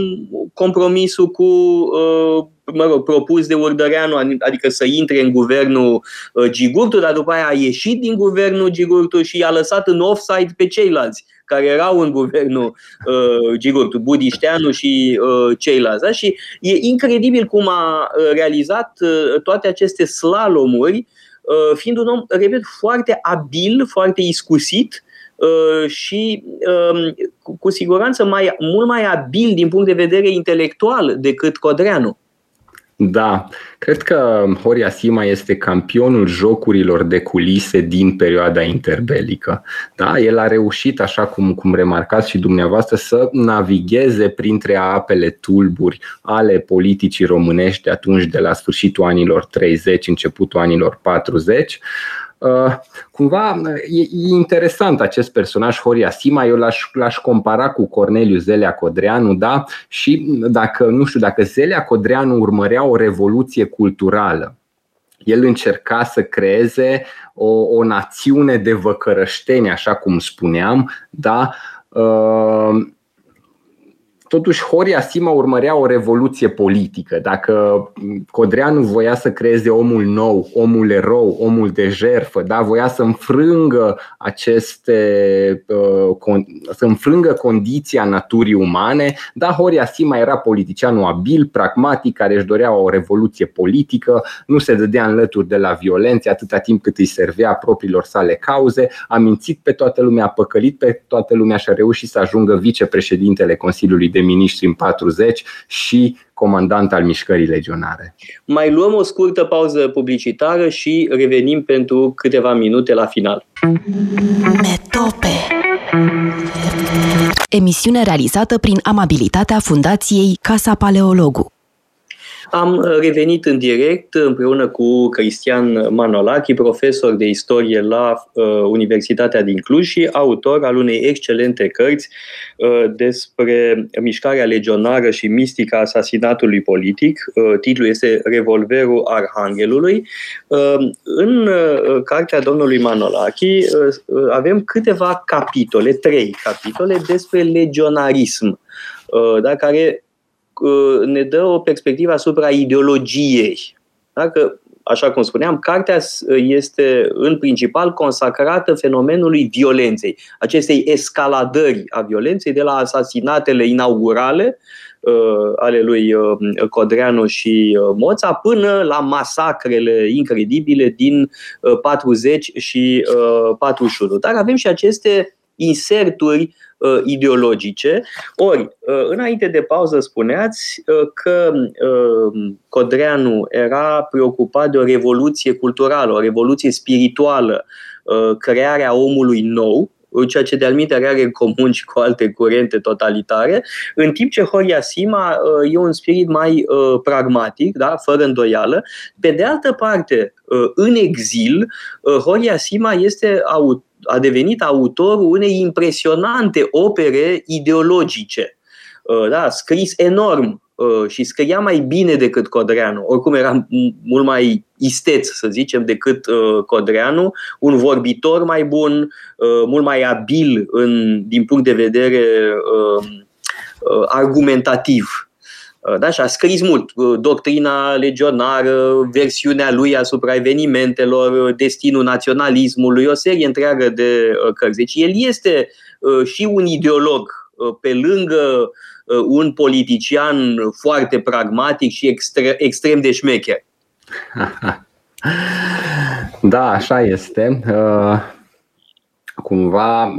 compromisul cu uh, mă rog, propus de Urdăreanu, adică să intre în guvernul uh, Gigurtu, dar după aia a ieșit din guvernul Gigurtu și i-a lăsat în offside pe ceilalți care erau în guvernul uh, Gigurtu, Budișteanu și uh, ceilalți. Da? Și e incredibil cum a uh, realizat uh, toate aceste slalomuri Uh, fiind un om, repet, foarte abil, foarte iscusit uh, și um, cu siguranță mai, mult mai abil din punct de vedere intelectual decât Codreanu. Da, cred că Horia Sima este campionul jocurilor de culise din perioada interbelică. Da, el a reușit, așa cum, cum remarcați și dumneavoastră, să navigheze printre apele tulburi ale politicii românești de atunci, de la sfârșitul anilor 30, începutul anilor 40 Uh, cumva e, e interesant acest personaj, Horia Sima, eu l-aș, l-aș compara cu Corneliu Zelea Codreanu, da? Și dacă, nu știu, dacă Zelea Codreanu urmărea o revoluție culturală, el încerca să creeze o, o națiune de văcărășteni, așa cum spuneam, da? Uh, totuși Horia Sima urmărea o revoluție politică. Dacă Codreanu voia să creeze omul nou, omul erou, omul de jerfă, da? voia să înfrângă aceste, uh, să înfrângă condiția naturii umane, da, Horia Sima era politicianul abil, pragmatic, care își dorea o revoluție politică, nu se dădea în lături de la violențe atâta timp cât îi servea propriilor sale cauze, a mințit pe toată lumea, a păcălit pe toată lumea și a reușit să ajungă vicepreședintele Consiliului de Ministri în 40 și comandant al mișcării legionare. Mai luăm o scurtă pauză publicitară și revenim pentru câteva minute la final. Metope Emisiune realizată prin amabilitatea Fundației Casa Paleologu. Am uh, revenit în direct împreună cu Cristian Manolachi, profesor de istorie la uh, Universitatea din Cluj și autor al unei excelente cărți uh, despre mișcarea legionară și mistica asasinatului politic. Uh, titlul este Revolverul Arhanghelului. Uh, în uh, cartea domnului Manolachi uh, avem câteva capitole, trei capitole despre legionarism, uh, da, care ne dă o perspectivă asupra ideologiei. Dacă, așa cum spuneam, cartea este în principal consacrată fenomenului violenței, acestei escaladări a violenței de la asasinatele inaugurale uh, ale lui uh, Codreanu și uh, Moța până la masacrele incredibile din 40 și 41. Dar avem și aceste inserturi uh, ideologice. Ori, uh, înainte de pauză spuneați uh, că uh, Codreanu era preocupat de o revoluție culturală, o revoluție spirituală, uh, crearea omului nou, ceea ce de-al are în comun și cu alte curente totalitare, în timp ce Horia Sima uh, e un spirit mai uh, pragmatic, da? fără îndoială. Pe de altă parte, uh, în exil, Horia Sima este autor a devenit autorul unei impresionante opere ideologice. Uh, da, scris enorm uh, și scria mai bine decât Codreanu. Oricum era mult mai isteț, să zicem, decât uh, Codreanu, un vorbitor mai bun, mult mai abil în, din punct de vedere argumentativ. Uh, da? Și a scris mult. Uh, doctrina legionară, versiunea lui asupra evenimentelor, uh, destinul naționalismului, o serie întreagă de cărți. Deci el este și un ideolog pe lângă un politician foarte pragmatic și extre- extrem de șmecher. Da, așa este. Cumva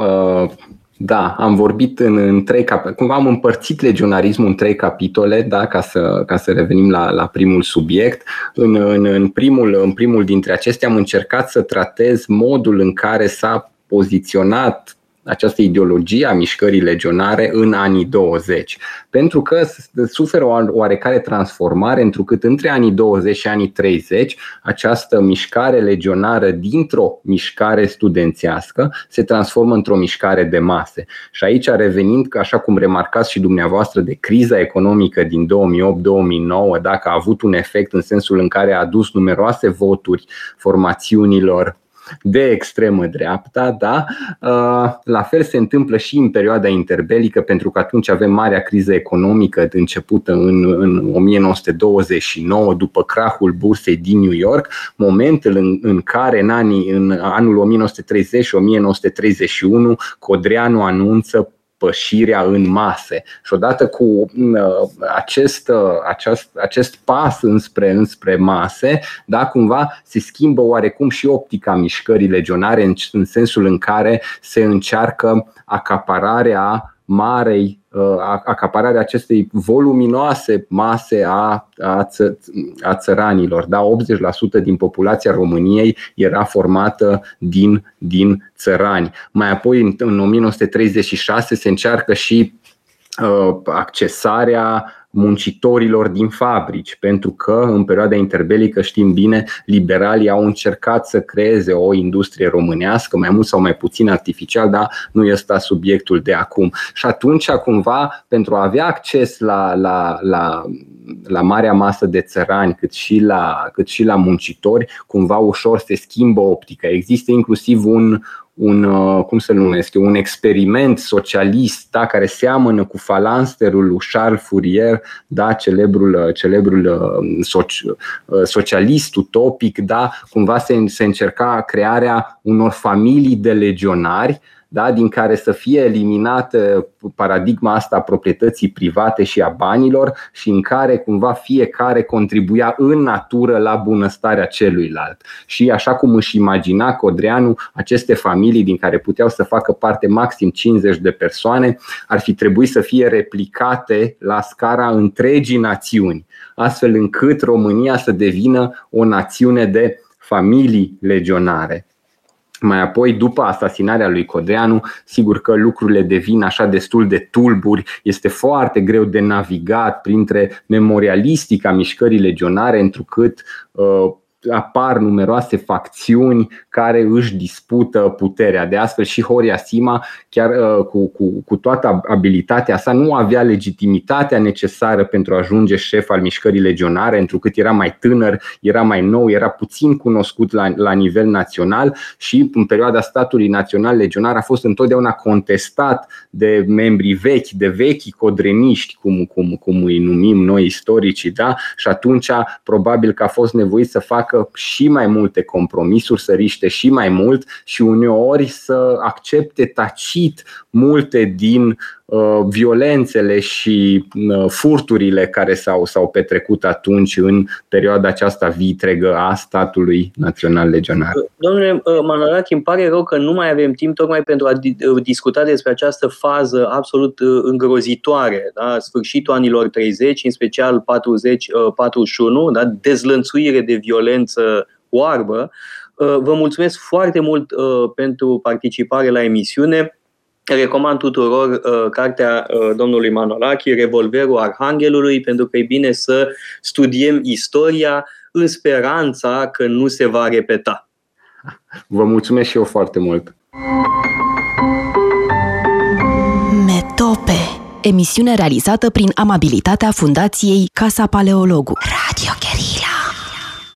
da, am vorbit în, în trei capitole. Cumva am împărțit legionarismul în trei capitole, da, ca, să, ca să revenim la, la primul subiect. În, în, în, primul, în primul dintre acestea am încercat să tratez modul în care s-a poziționat această ideologie a mișcării legionare în anii 20, pentru că suferă o oarecare transformare, întrucât între anii 20 și anii 30 această mișcare legionară dintr-o mișcare studențească se transformă într-o mișcare de mase. Și aici revenind, așa cum remarcați și dumneavoastră, de criza economică din 2008-2009, dacă a avut un efect în sensul în care a adus numeroase voturi formațiunilor de extremă dreapta, da? Uh, la fel se întâmplă și în perioada interbelică, pentru că atunci avem marea criză economică începută în, în 1929, după crahul bursei din New York, momentul în, în care în, anii, în anul 1930 și 1931 Codreanu anunță pășirea în mase. Și odată cu uh, acest, uh, acest, acest pas înspre, înspre mase, da, cumva se schimbă oarecum și optica mișcării legionare în, în sensul în care se încearcă acapararea marei Uh, acapararea acestei voluminoase mase a, a, ță, a țăranilor. Da? 80% din populația României era formată din, din țărani. Mai apoi, în, în 1936, se încearcă și uh, accesarea muncitorilor din fabrici, pentru că în perioada interbelică știm bine, liberalii au încercat să creeze o industrie românească, mai mult sau mai puțin artificial, dar nu este subiectul de acum. Și atunci, cumva, pentru a avea acces la, la, la, la marea masă de țărani, cât și, la, cât și la muncitori, cumva ușor se schimbă optica. Există inclusiv un, un, uh, cum să numesc eu, un experiment socialist da, care seamănă cu falansterul lui Charles Fourier, da, celebrul, uh, celebrul uh, soci, socialist utopic, da, cumva se, se încerca crearea unor familii de legionari da, din care să fie eliminată paradigma asta a proprietății private și a banilor și în care cumva fiecare contribuia în natură la bunăstarea celuilalt. Și așa cum își imagina Codreanu, aceste familii din care puteau să facă parte maxim 50 de persoane ar fi trebuit să fie replicate la scara întregii națiuni, astfel încât România să devină o națiune de familii legionare. Mai apoi, după asasinarea lui Codreanu, sigur că lucrurile devin așa destul de tulburi, este foarte greu de navigat printre memorialistica mișcării legionare, întrucât uh, apar numeroase facțiuni care își dispută puterea. De astfel și Horia Sima, chiar uh, cu, cu, cu toată abilitatea sa, nu avea legitimitatea necesară pentru a ajunge șef al mișcării legionare, întrucât era mai tânăr, era mai nou, era puțin cunoscut la, la nivel național și în perioada statului național legionar a fost întotdeauna contestat de membrii vechi, de vechi codreniști, cum, cum, cum îi numim noi istoricii, da? și atunci probabil că a fost nevoit să facă facă și mai multe compromisuri, să riște și mai mult și uneori să accepte tacit multe din uh, violențele și uh, furturile care s-au, s-au petrecut atunci în perioada aceasta vitregă a statului național legionar. Domnule uh, Manarachi, îmi pare rău că nu mai avem timp tocmai pentru a uh, discuta despre această fază absolut uh, îngrozitoare, da? sfârșitul anilor 30, în special 40-41, da? dezlănțuire de violență oarbă. Vă mulțumesc foarte mult pentru participare la emisiune. Recomand tuturor uh, cartea uh, domnului Manolachi, Revolverul Arhanghelului, pentru că e bine să studiem istoria în speranța că nu se va repeta. Vă mulțumesc și eu foarte mult! Metope Emisiune realizată prin amabilitatea Fundației Casa Paleologu. Radio Guerilla.